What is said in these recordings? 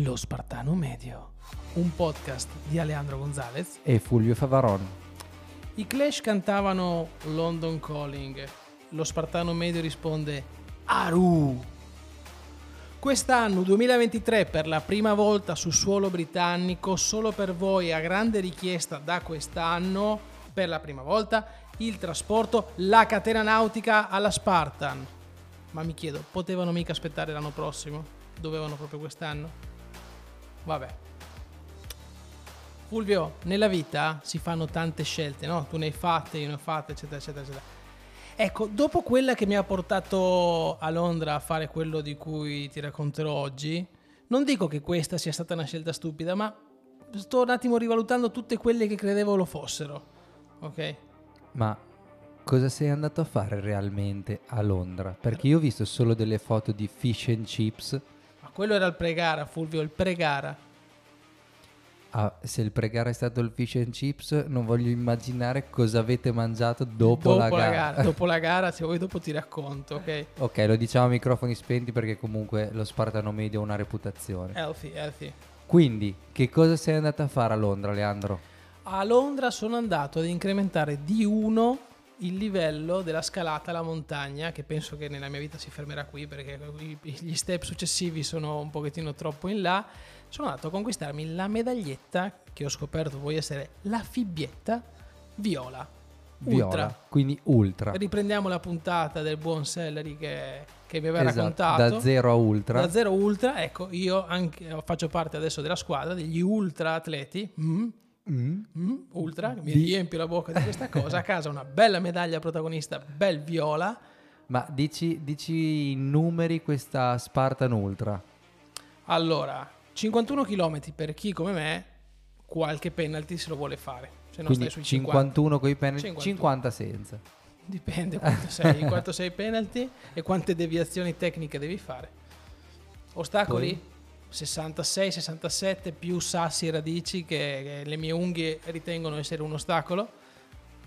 Lo Spartano Medio, un podcast di Alejandro Gonzalez. e Fulvio Favaron. I Clash cantavano London Calling. Lo Spartano Medio risponde Aru. Quest'anno 2023 per la prima volta su suolo britannico, solo per voi a grande richiesta da quest'anno, per la prima volta, il trasporto, la catena nautica alla Spartan. Ma mi chiedo, potevano mica aspettare l'anno prossimo? Dovevano proprio quest'anno? Vabbè. Fulvio, nella vita si fanno tante scelte, no? Tu ne hai fatte, io ne ho fatte, eccetera, eccetera, eccetera. Ecco, dopo quella che mi ha portato a Londra a fare quello di cui ti racconterò oggi, non dico che questa sia stata una scelta stupida, ma sto un attimo rivalutando tutte quelle che credevo lo fossero. Ok? Ma cosa sei andato a fare realmente a Londra? Perché io ho visto solo delle foto di fish and chips. Quello era il pre-gara, Fulvio, il pre-gara. Ah, se il pregare è stato il fish and chips, non voglio immaginare cosa avete mangiato dopo, la gara. dopo la gara, se vuoi dopo ti racconto, ok? ok, lo diciamo a microfoni spenti perché comunque lo Spartano Medio ha una reputazione. Healthy, healthy. Quindi, che cosa sei andato a fare a Londra, Leandro? A Londra sono andato ad incrementare di uno il livello della scalata alla montagna, che penso che nella mia vita si fermerà qui perché gli step successivi sono un pochettino troppo in là. Sono andato a conquistarmi la medaglietta che ho scoperto poi essere la fibbietta viola. Viola, Ultra. quindi ultra. Riprendiamo la puntata del buon Sellery che, che mi aveva Esatto, raccontato. da zero a ultra. Da zero ultra, ecco, io anche, faccio parte adesso della squadra degli ultra atleti. Mm, Mm. mm, ultra, mi Di- riempio la bocca di questa cosa. A casa una bella medaglia protagonista, bel viola. Ma dici, dici in numeri questa Spartan Ultra. Allora, 51 km per chi come me, qualche penalty se lo vuole fare. Se non Quindi stai sui 50. 51 con i penalty, 51. 50 senza. Dipende quanto sei, quanto sei penalty e quante deviazioni tecniche devi fare. Ostacoli? 66, 67 più sassi e radici che, le mie unghie ritengono essere un ostacolo.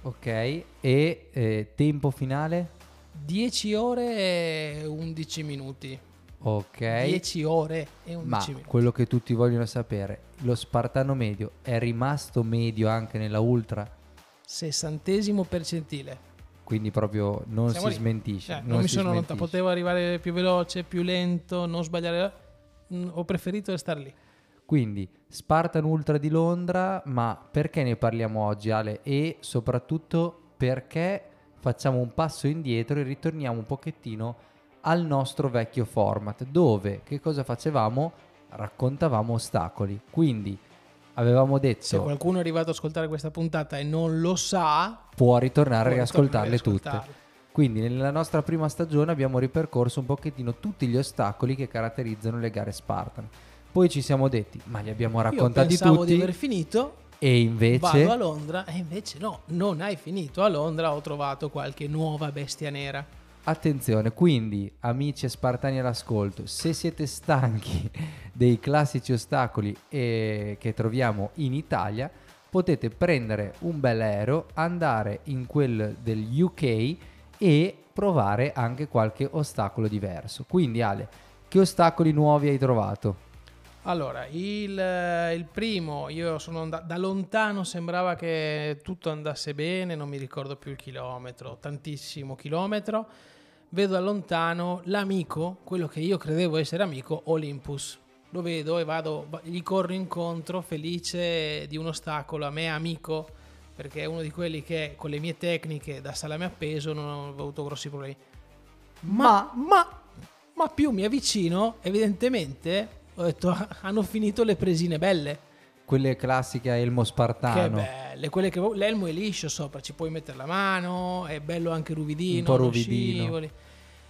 Ok, e eh, tempo finale? 10 ore e 11 minuti. Ok. 10 ore e 11 Ma minuti. quello che tutti vogliono sapere, lo Spartano medio è rimasto medio anche nella Ultra? Sessantesimo percentile. Quindi proprio non Siamo si lì. smentisce. Cioè, non, mi si sono smentisce. potevo arrivare più veloce, più lento, non sbagliare. Ho preferito restare lì. Quindi Spartan Ultra di Londra, ma perché ne parliamo oggi Ale? E soprattutto perché facciamo un passo indietro e ritorniamo un pochettino al nostro vecchio format, dove che cosa facevamo? Raccontavamo ostacoli. Quindi avevamo Se detto qualcuno è arrivato ad ascoltare questa puntata e non lo sa, può ritornare a può riascoltarle tutte. Quindi nella nostra prima stagione abbiamo ripercorso un pochettino tutti gli ostacoli che caratterizzano le gare Spartan. Poi ci siamo detti, ma li abbiamo Io raccontati pensavo tutti di aver finito, e invece vado a Londra e invece no, non hai finito. A Londra ho trovato qualche nuova bestia nera. Attenzione, quindi amici e spartani all'ascolto, se siete stanchi dei classici ostacoli eh, che troviamo in Italia, potete prendere un bel aereo, andare in quel del UK e provare anche qualche ostacolo diverso. Quindi Ale, che ostacoli nuovi hai trovato? Allora, il, eh, il primo, io sono andato da lontano, sembrava che tutto andasse bene, non mi ricordo più il chilometro, tantissimo chilometro. Vedo da lontano l'amico, quello che io credevo essere amico, Olympus. Lo vedo e vado, va- gli corro incontro felice di un ostacolo, a me amico, perché è uno di quelli che con le mie tecniche da salame appeso non ho avuto grossi problemi. Ma, ma, ma più mi avvicino, evidentemente ho detto "Ah, hanno finito le presine belle. Quelle classiche a elmo Che spartano, belle, quelle che l'elmo è liscio sopra, ci puoi mettere la mano, è bello anche ruvidino, Un po' ruvidino. scivoli.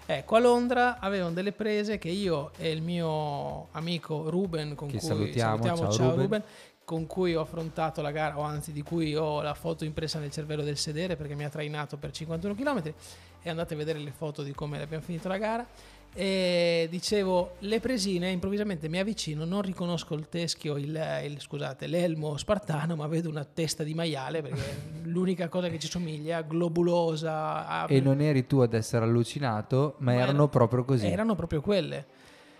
Ecco, a Londra avevano delle prese che io e il mio amico Ruben, con Che cui salutiamo, ciao ciao Ruben. Ruben, con cui ho affrontato la gara, o anzi di cui ho la foto impressa nel cervello del sedere perché mi ha trainato per 51 km e andate a vedere le foto di come abbiamo finito la gara. E dicevo, le presine, improvvisamente mi avvicino, non riconosco il teschio, il, il- scusate, l'elmo spartano, ma vedo una testa di maiale perché è l'unica cosa che ci somiglia, globulosa. ha- e non eri tu ad essere allucinato, ma, Ma erano erano- proprio così. Erano proprio quelle.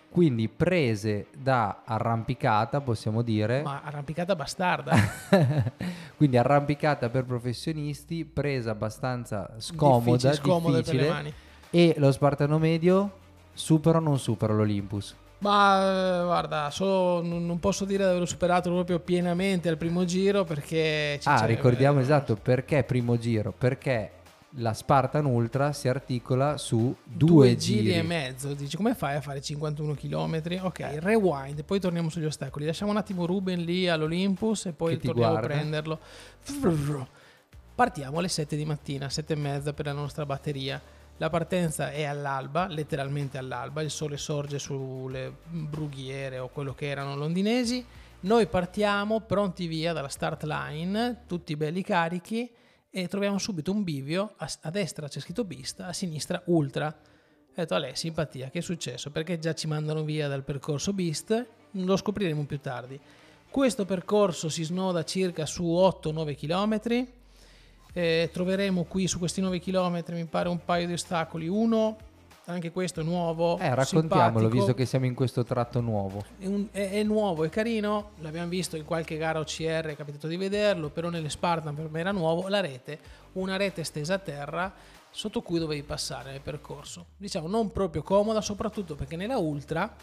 quindi prese da arrampicata, possiamo dire. Ma arrampicata bastarda. quindi arrampicata per professionisti, presa abbastanza scomoda, Difficile, scomoda difficile. mani. E lo Spartano medio supera o non supera l'Olympus? Ma eh, guarda, solo, non, posso dire di averlo superato proprio pienamente al primo giro perché... Ah, ricordiamo eh, esatto perché primo giro, perché la Spartan Ultra si articola su due, Due giri. giri e mezzo, dici come fai a fare 51 km? Ok, rewind, poi torniamo sugli ostacoli. Lasciamo un attimo Ruben lì all'Olympus e poi torniamo guarda. a prenderlo. Partiamo alle 7 di mattina, 7 e mezza per la nostra batteria. La partenza è all'alba, letteralmente all'alba, il sole sorge sulle brughiere o quello che erano londinesi. Noi partiamo pronti via dalla start line, tutti belli carichi e troviamo subito un bivio, a, a destra c'è scritto Beast, a sinistra Ultra. Ho detto a lei, simpatia, che è successo? Perché già ci mandano via dal percorso Beast? Lo scopriremo più tardi. Questo percorso si snoda circa su 8-9 km. Eh, troveremo qui su questi 9 km, mi pare, un paio di ostacoli. Uno, anche questo è nuovo. Eh, raccontiamolo, simpatico. visto che siamo in questo tratto nuovo. È, un- è- è nuovo, è carino, l'abbiamo visto in qualche gara OCR, è capitato di vederlo, però nelle Spartan per me era nuovo, la rete, una rete stesa a terra sotto cui dovevi passare nel percorso. Diciamo non proprio comoda, soprattutto perché nella Ultra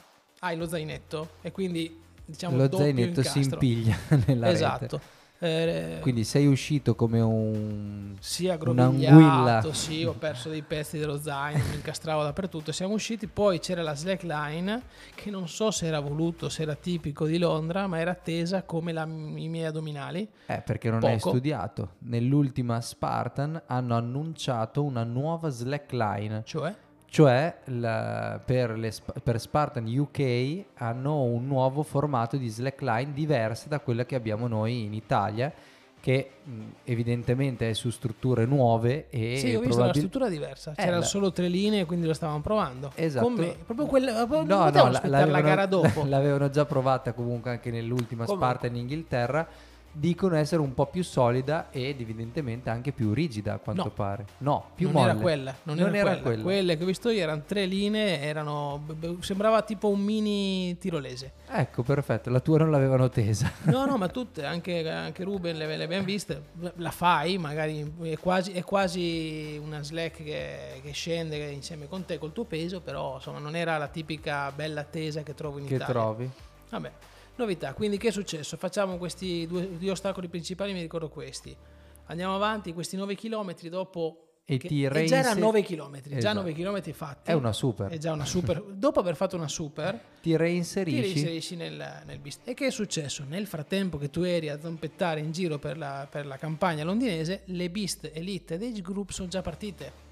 hai lo zainetto e quindi diciamo Lo zainetto si incastro. impiglia nella Esatto. rete. Eh, Quindi sei uscito come un... sì, un'anguilla. sì, ho perso dei pezzi dello zaino, mi incastravo dappertutto. Siamo usciti, poi c'era la slackline che non so se era voluto, se era tipico di Londra, ma era tesa come la- i miei addominali. Eh, perché non hai Poco. studiato. Nell'ultima Spartan hanno annunciato una nuova slackline. Cioè, Cioè, la- per, le per Spartan UK hanno un nuovo formato di slackline diversa da quella che abbiamo noi in Italia, che mh, evidentemente è su strutture nuove e sì, ho visto una probabil- struttura diversa. Eh, C'erano la- solo tre linee, quindi lo stavamo provando. Esatto. Con me, proprio quella. proprio- No, no, la- la gara dopo. l'avevano già provata comunque anche nell'ultima Comunque. Spartan in Inghilterra. Dicono essere un po' più solida ed evidentemente anche più rigida a quanto No. pare. No, più non molle. era quella, non, Non era, era quella. quella. Quelle che ho visto io erano tre linee, erano, sembrava tipo un mini tirolese. Ecco, perfetto, la tua non l'avevano tesa. No, no, ma tutte, anche, anche Ruben le, le abbiamo viste, la fai, magari è quasi, è quasi una slack che, che scende insieme con te, col tuo peso, però insomma non era la tipica bella tesa che trovo in che Italia. trovi? Vabbè, novità, quindi che è successo? Facciamo questi due, due ostacoli principali, mi ricordo questi. Andiamo avanti, questi 9 km dopo... E ti e già erano 9 km, già Esatto. 9 km fatti. È una super. È già una super. dopo aver fatto una super, Ti ti reinserisci. reinserisci nel, nel bis- E che è successo? Nel frattempo che tu eri a zompettare in giro per la, per la campagna londinese, le Beast Elite Age Group sono già partite.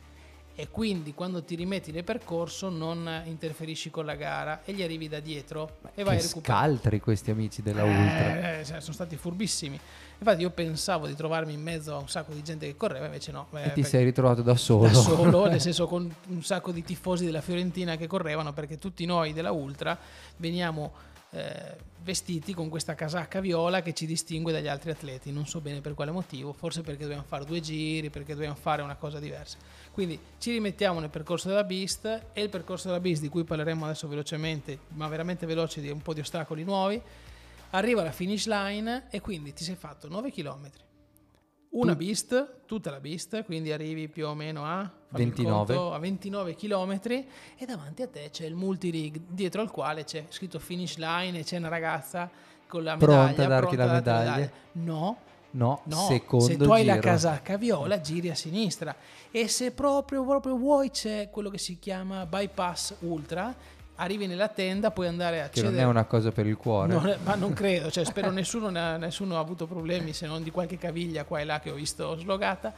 E quindi quando ti rimetti nel percorso non interferisci con la gara e gli arrivi da dietro e vai a recuperare. scaltri questi amici della Ultra. Eh, eh, sono stati furbissimi. Infatti io pensavo di trovarmi in mezzo a un sacco di gente che correva, invece no. eh, e ti sei ritrovato da solo. da solo, nel senso con un sacco di tifosi della Fiorentina che correvano perché tutti noi della Ultra veniamo eh, vestiti con questa casacca viola che ci distingue dagli altri atleti. Non so bene per quale motivo, forse perché dobbiamo fare due giri, perché dobbiamo fare una cosa diversa. Quindi ci rimettiamo nel percorso della Beast e il percorso della Beast di cui parleremo adesso velocemente, ma veramente veloce di un po' di ostacoli nuovi. Arriva alla finish line e quindi ti sei fatto 9 km. Una Tu- Beast, tutta la Beast, quindi arrivi più o meno a, fammi il 29. conto, a 29 km e davanti a te c'è il multi-rig dietro al quale c'è scritto finish line e c'è una ragazza con la Pronta medaglia a darti pronta la a darti medaglia. No, No, no, secondo se tu hai la giro. casacca viola giri a sinistra e se proprio, proprio vuoi c'è quello che si chiama bypass ultra, arrivi nella tenda, puoi andare a Che accedere non è una cosa per il cuore. non ma non credo, cioè, spero nessuno, nessuno ha avuto problemi se non di qualche caviglia qua e là che ho visto slogata.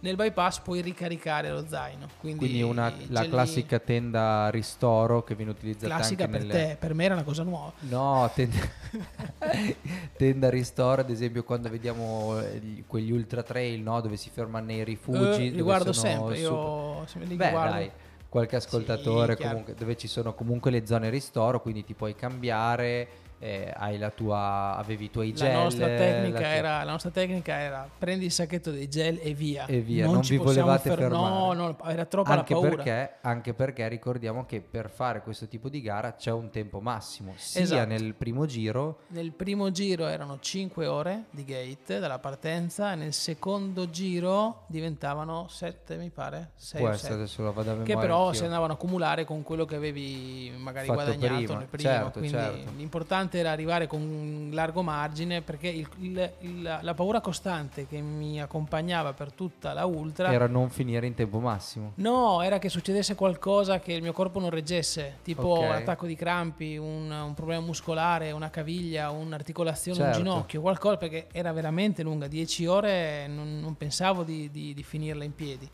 Nel bypass puoi ricaricare lo zaino. Quindi, Quindi una- la lì- classica tenda ristoro che viene utilizzata classica anche per nelle... te, per me era una cosa nuova. No, tenda... tenda ristoro, ad esempio quando vediamo eh, gli- quegli ultra trail, no? dove si fermano nei rifugi. Eh, li guardo sempre, super- io se me li Beh, guardo. dai, qualche ascoltatore chiaro. comunque, dove ci sono comunque le zone ristoro, quindi ti puoi cambiare eh, hai la tua, avevi i tuoi gel. La nostra, tecnica la era, la nostra tecnica era prendi il sacchetto dei gel e via. E via, non ci vi volevate fer- fermare. No, no, era troppa anche la paura. perché, anche perché ricordiamo che per fare questo tipo di gara c'è un tempo massimo, sia Esatto. nel primo giro Nel primo giro erano 5 ore di gate dalla partenza e nel secondo giro diventavano 7 mi pare, 6 può essere 7. adesso lo vado a memoria Che però anch'io. si andavano a accumulare con quello che avevi magari Fatto guadagnato prima, nel primo. certo, Quindi certo. l'importante era arrivare con un largo margine perché il- il- il- la paura costante che mi accompagnava per tutta la ultra era non finire in tempo massimo. No, era che succedesse qualcosa che il mio corpo non reggesse, tipo Ok. un attacco di crampi, un, un problema muscolare, una caviglia, un'articolazione, Certo. un ginocchio, qualcosa, perché era veramente lunga, 10 ore, non, non pensavo di, di- di finirla in piedi.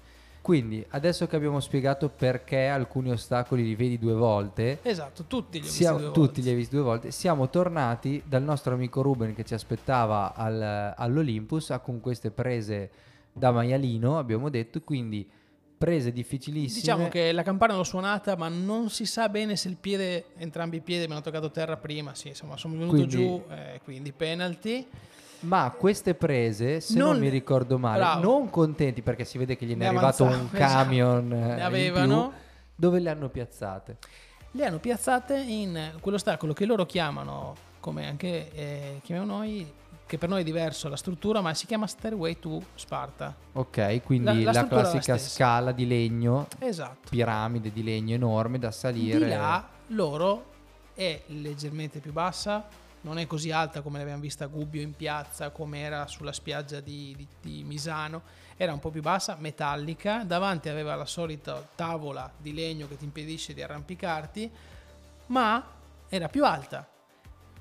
Quindi, adesso che abbiamo spiegato perché alcuni ostacoli li vedi due volte, Esatto, tutti li ho siamo- visti due tutti volte. li hai visti due volte, siamo tornati dal nostro amico Ruben che ci aspettava al- all'Olympus con queste prese da maialino, abbiamo detto, quindi prese difficilissime. Diciamo che la campana l'ho suonata, ma non si sa bene se il piede, entrambi i piedi mi hanno toccato terra prima. Sì, insomma, sono venuto Quindi- giù, eh, quindi penalty. Ma queste prese, se non, Non- mi ricordo male, Bravo. non contenti perché si vede che gliene Ne è arrivato un avanzava, camion eh, Ne in avevano. più, dove le hanno piazzate? Le hanno piazzate in quell'ostacolo che loro chiamano, come anche eh, chiamiamo noi, che per noi è diverso la struttura, ma si chiama Stairway to Sparta. Ok, quindi La- la, la classica scala di legno, Esatto. piramide di legno enorme da salire. Di là loro è leggermente più bassa, non è così alta come l'abbiamo vista a Gubbio in piazza, come era sulla spiaggia di, di- di Misano, era un po' più bassa, metallica, davanti aveva la solita tavola di legno che ti impedisce di arrampicarti, ma era più alta.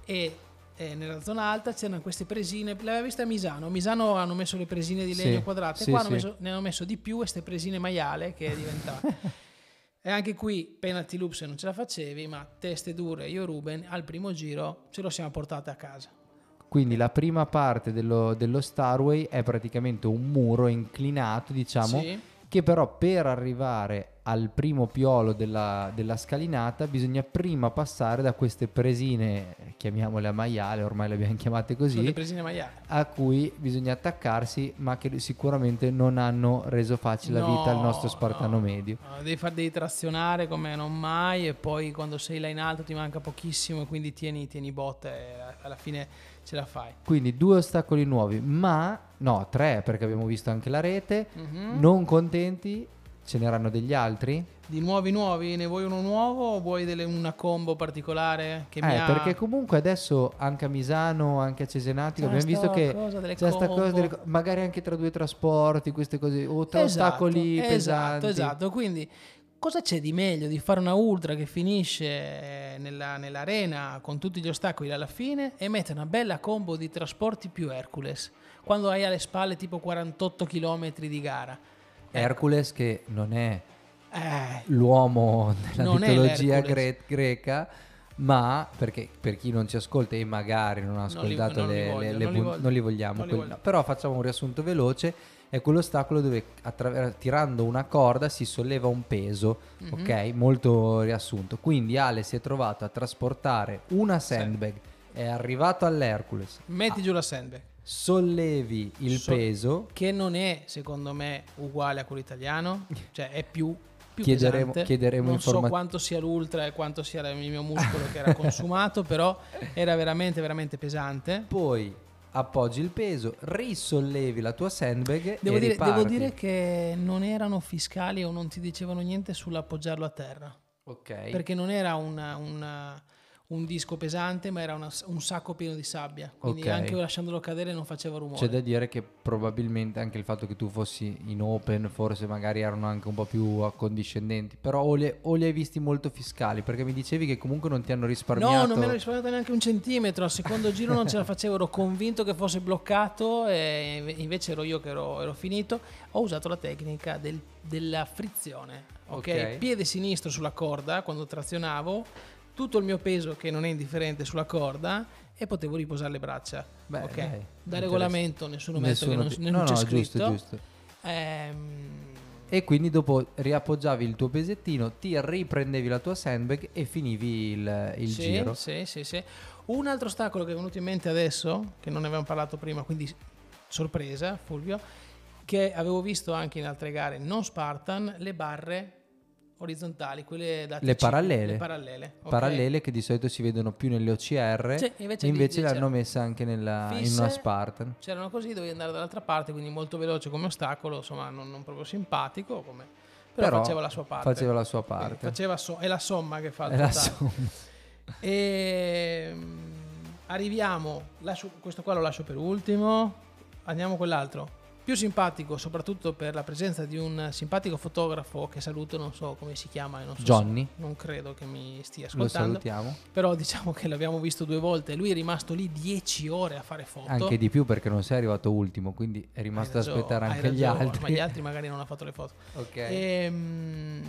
E eh, nella zona alta c'erano queste presine, l'aveva vista a Misano, a Misano hanno messo le presine di legno Sì, quadrate, sì, qua hanno sì. messo- ne hanno messo di più queste presine maiale che è diventata... E anche qui penalty loop se non ce la facevi, ma teste dure, io Ruben al primo giro ce lo siamo portate a casa. Quindi la prima parte dello, dello Starway è praticamente un muro inclinato, diciamo, Sì. che però per arrivare al primo piolo della, della scalinata bisogna prima passare da queste presine, chiamiamole a maiale, ormai le abbiamo chiamate Sono le così, presine maiale. a cui bisogna attaccarsi, ma che sicuramente non hanno reso facile la vita al nostro spartano no, medio. no, devi, far, devi trazionare come non mai e poi quando sei là in alto ti manca pochissimo e quindi tieni, tieni botte e alla fine ce la fai. Quindi due ostacoli nuovi, ma no, tre perché abbiamo visto anche la rete. Mhm. Non contenti, ce n'erano degli altri? Di nuovi nuovi, ne vuoi uno nuovo o vuoi delle- una combo particolare che mi Eh, ha... perché comunque adesso anche a Misano, anche a Cesenatico, C'è abbiamo visto che c'è sta cosa combo. delle co- magari anche tra due trasporti, queste cose, o tra ostacoli esatto, pesanti. Esatto, quindi cosa c'è di meglio di fare una ultra che finisce nella- nell'arena con tutti gli ostacoli alla fine e mettere una bella combo di trasporti più Hercules quando hai alle spalle tipo 48 km di gara. Hercules che non è Eh, l'uomo della Non mitologia gre- greca, ma perché per chi non ci ascolta e magari non ha Non li- ascoltato non li le, voglio, le- le non li non li vogliamo, quelli- no. però facciamo un riassunto veloce. È quell'ostacolo dove attraver- tirando una corda si solleva un peso, Mhm. ok? Molto riassunto. Quindi Ale si è trovato a trasportare una sandbag, è arrivato all'Hercules, metti giù la sandbag. Sollevi il So- peso, Che non è, secondo me, uguale a quello italiano, cioè è più, più Chiederemo- pesante. chiederemo non informa- so quanto sia l'ultra e quanto sia il mio muscolo che era consumato, però era veramente, veramente pesante. poi appoggi il peso, risollevi la tua sandbag Devo dire, devo dire che non erano fiscali o non ti dicevano niente sull'appoggiarlo a terra, Ok. perché non era una- una- un disco pesante, ma era una- un sacco pieno di sabbia, quindi Ok. anche lasciandolo cadere non faceva rumore. C'è da dire che probabilmente anche il fatto che tu fossi in open forse magari erano anche un po' più accondiscendenti, però o li, o li hai visti molto fiscali perché mi dicevi che comunque non ti hanno risparmiato. No, non mi ero risparmiato neanche un centimetro. Al secondo giro non ce la facevo, ero convinto che fosse bloccato e inve- invece ero io che ero, ero finito. Ho usato la tecnica del- della frizione. ok? Ok. Piede sinistro sulla corda quando trazionavo, tutto il mio peso che non è indifferente sulla corda e potevo riposare le braccia. Beh, ok? dai, da regolamento nessuno mette che Nessuno non, ti- non no, c'è no, scritto. giusto, giusto. Ehm, E quindi dopo riappoggiavi il tuo pesettino, ti riprendevi la tua sandbag e finivi il, il sì, giro. Sì, sì, sì. Un altro ostacolo che è venuto in mente adesso, che non ne avevamo parlato prima, quindi sorpresa, Fulvio, che avevo visto anche in altre gare non Spartan, le barre orizzontali, quelle da Le parallele. Le parallele, ok. Parallele che di solito si vedono più nelle OCR, Sì, invece invece lì l'hanno messa anche nella, in Fisse. una Spartan. C'erano così, dovevi andare dall'altra parte, quindi molto veloce come ostacolo, insomma non, non proprio simpatico, come- però, Però faceva la sua parte. Faceva la sua parte. faceva so- è la somma che fa il È la somma. E mm, arriviamo, lascio- questo qua lo lascio per ultimo, andiamo a quell'altro. Più simpatico, soprattutto per la presenza di un simpatico fotografo che saluto, non so come si chiama, e non so se- Johnny. non credo che mi stia Lo ascoltando. salutiamo. Però diciamo che l'abbiamo visto due volte. Lui è rimasto lì 10 ore a fare foto. Anche di più perché non sei arrivato ultimo, quindi è rimasto ad ragione, aspettare hai anche gli ragione, altri. Ma gli altri magari non hanno fatto le foto. Ok. Ehm,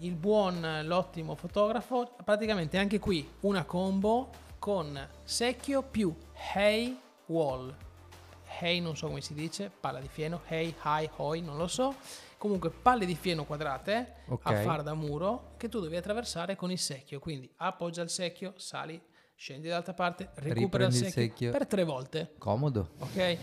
il buon, l'ottimo fotografo, praticamente anche qui una combo con secchio più hay wall. Hay non so come si dice, palla di fieno, hay, high, hoi, non lo so. Comunque palle di fieno quadrate Ok. a far da muro che tu devi attraversare con il secchio. Quindi appoggia il secchio, sali, scendi dall'altra parte, recupera il Riprendi il secchio, secchio. per tre volte. Comodo. Ok?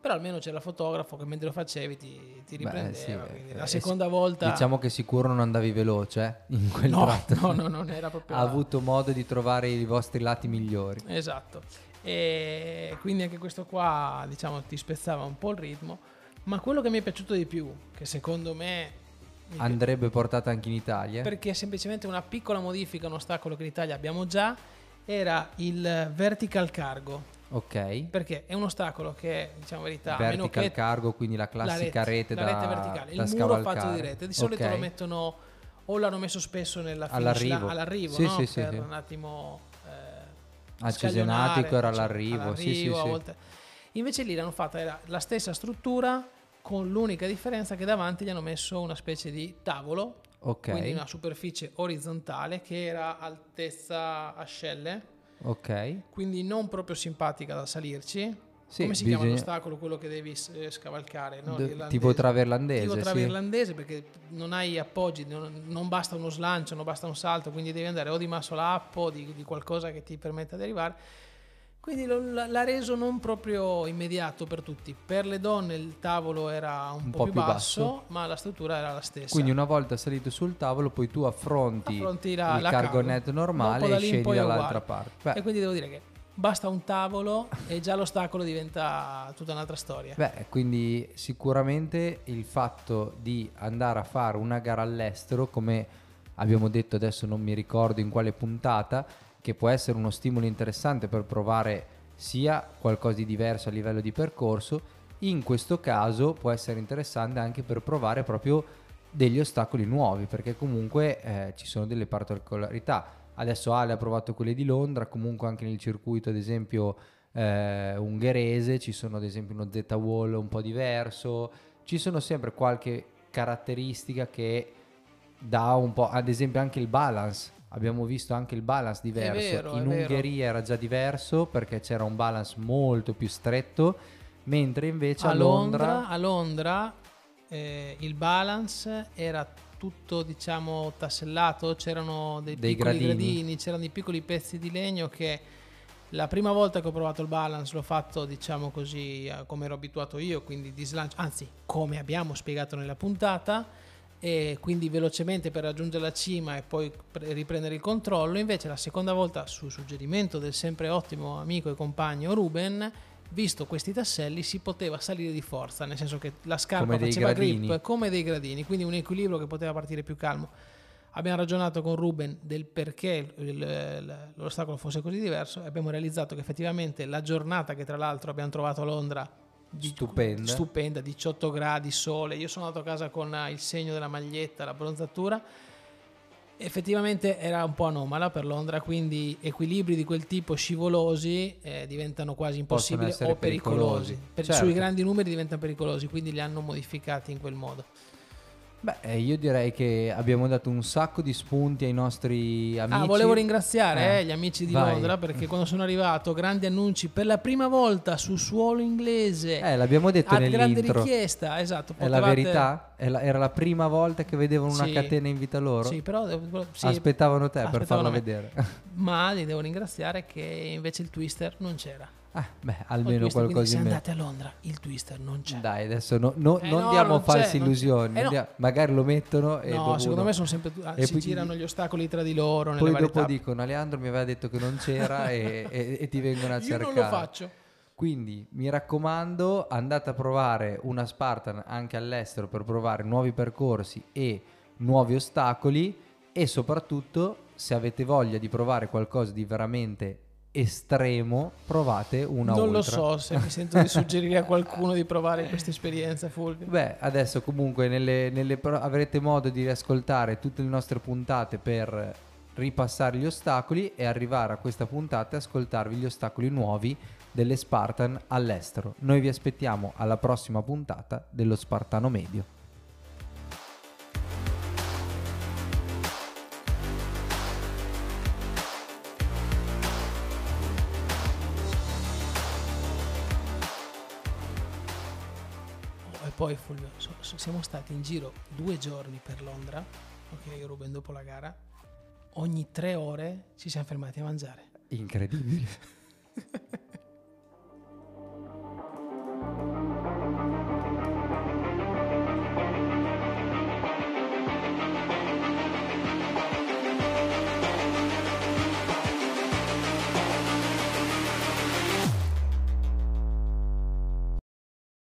Però almeno c'era il fotografo che mentre lo facevi ti, ti Beh, riprendeva. sì, quindi eh, la eh, seconda volta... Diciamo che sicuro non andavi veloce eh, in quel no, tratto. no, no, non era proprio... Ha avuto modo di trovare i vostri lati migliori. Esatto. E quindi anche questo qua, diciamo, ti spezzava un po' il ritmo. Ma quello che mi è piaciuto di più, che secondo me... Andrebbe portata anche in Italia. perché è semplicemente una piccola modifica, un ostacolo che in Italia abbiamo già, era il vertical cargo. Ok. Perché è un ostacolo che, diciamo la verità, Vertical che cargo, quindi la la classica rete, rete, la da, rete verticale, il muro fatto di rete. Di solito Ok. lo mettono o l'hanno messo spesso nella finish All'arrivo. la- all'arrivo, Sì, no? sì, per sì. un attimo A scaglionare, Cesenatico era cioè, all'arrivo, sì, sì, sì. Invece lì l'hanno fatta era la stessa struttura con l'unica differenza che davanti gli hanno messo una specie di tavolo, Ok, quindi una superficie orizzontale che era altezza ascelle, ok. quindi non proprio simpatica da salirci. Sì, Come si chiama bisogna- l'ostacolo, quello che devi eh, scavalcare? no? D- tipo traverlandese, Tipo sì. traverlandese perché non hai appoggi, non, non basta uno slancio, non basta un salto, quindi devi andare o di muscle up o di, di qualcosa che ti permetta di arrivare. Quindi lo- l'ha reso non proprio immediato per tutti. Per le donne il tavolo era un, po', più basso, ma la struttura era la stessa. Quindi una volta salito sul tavolo, poi tu affronti, Affronti la- il la cargo net normale e scendi dall'altra parte. E quindi devo dire che basta un tavolo e già l'ostacolo diventa tutta un'altra storia. Beh, quindi sicuramente il fatto di andare a fare una gara all'estero, come abbiamo detto adesso non mi ricordo in quale puntata, che può essere uno stimolo interessante per provare sia qualcosa di diverso a livello di percorso, in questo caso può essere interessante anche per provare proprio degli ostacoli nuovi, perché comunque eh, ci sono delle particolarità. Adesso Ale ha provato quelle di Londra, comunque anche nel circuito ad esempio eh, ungherese ci sono ad esempio uno Z-Wall un po' diverso, ci sono sempre qualche caratteristica che dà un po', ad esempio anche il balance, abbiamo visto anche il balance diverso, vero, in. Ungheria era già diverso perché c'era un balance molto più stretto, mentre invece a, a Londra, Londra, a Londra, eh, il balance era tutto diciamo tassellato, c'erano dei, Dei piccoli gradini. gradini, c'erano dei piccoli pezzi di legno che la prima volta che ho provato il balance l'ho fatto diciamo così eh, come ero abituato io, quindi di slancio, anzi come abbiamo spiegato nella puntata e quindi velocemente per raggiungere la cima e poi pre- riprendere il controllo. Invece la seconda volta, su suggerimento del sempre ottimo amico e compagno Ruben, visto questi tasselli si poteva salire di forza, nel senso che la scarpa Come faceva grip come dei gradini, quindi un equilibrio che poteva partire più calmo. Abbiamo ragionato con Ruben del perché l'ostacolo fosse così diverso e abbiamo realizzato che effettivamente la giornata che tra l'altro abbiamo trovato a Londra di- Stupenda. stupenda, 18 gradi, sole, io sono andato a casa con il segno della maglietta, la bronzatura, effettivamente era un po' anomala per Londra, quindi equilibri di quel tipo scivolosi eh, diventano quasi impossibili o pericolosi. pericolosi. Per- Certo. Sui grandi numeri diventano pericolosi, quindi li hanno modificati in quel modo. Beh, eh, io direi che abbiamo dato un sacco di spunti ai nostri amici. Ah, volevo ringraziare Eh, eh, gli amici di vai. Londra perché quando sono arrivato, grandi annunci per la prima volta su suolo inglese. Eh, l'abbiamo detto a grande nell'intro. richiesta, esatto. È la potevate- verità? È la- era la prima volta che vedevano una Sì. catena in vita loro? Sì, però devo- sì, Aspettavano te per aspettavano farla me. vedere. Ma li devo ringraziare che invece il twister non c'era. Ah, beh, almeno twister, qualcosa se andate a Londra, il twister non c'è. Dai, adesso no- no- Eh non no, diamo non false illusioni. Eh. Andia- Magari lo mettono e no, secondo uno- me sono sempre ah, E si poi girano gli ostacoli tra di loro Poi dopo tappe. dicono Aleandro mi aveva detto che non c'era e, e- e ti vengono a Io cercare. non lo faccio. Quindi mi raccomando, andate a provare una Spartan anche all'estero per provare nuovi percorsi e nuovi ostacoli e soprattutto se avete voglia di provare qualcosa di veramente estremo, provate una non lo ultra. so se mi sento di suggerire a qualcuno di provare questa esperienza Fulvio. Beh, adesso comunque nelle- nelle pro- avrete modo di riascoltare tutte le nostre puntate per ripassare gli ostacoli e arrivare a questa puntata e ascoltarvi gli ostacoli nuovi delle Spartan all'estero. Noi vi aspettiamo alla prossima puntata dello Spartano Medio. Poi Fulvio, so- so- siamo stati in giro due giorni per Londra, ok, Ruben dopo la gara, ogni tre ore ci siamo fermati a mangiare. Incredibile.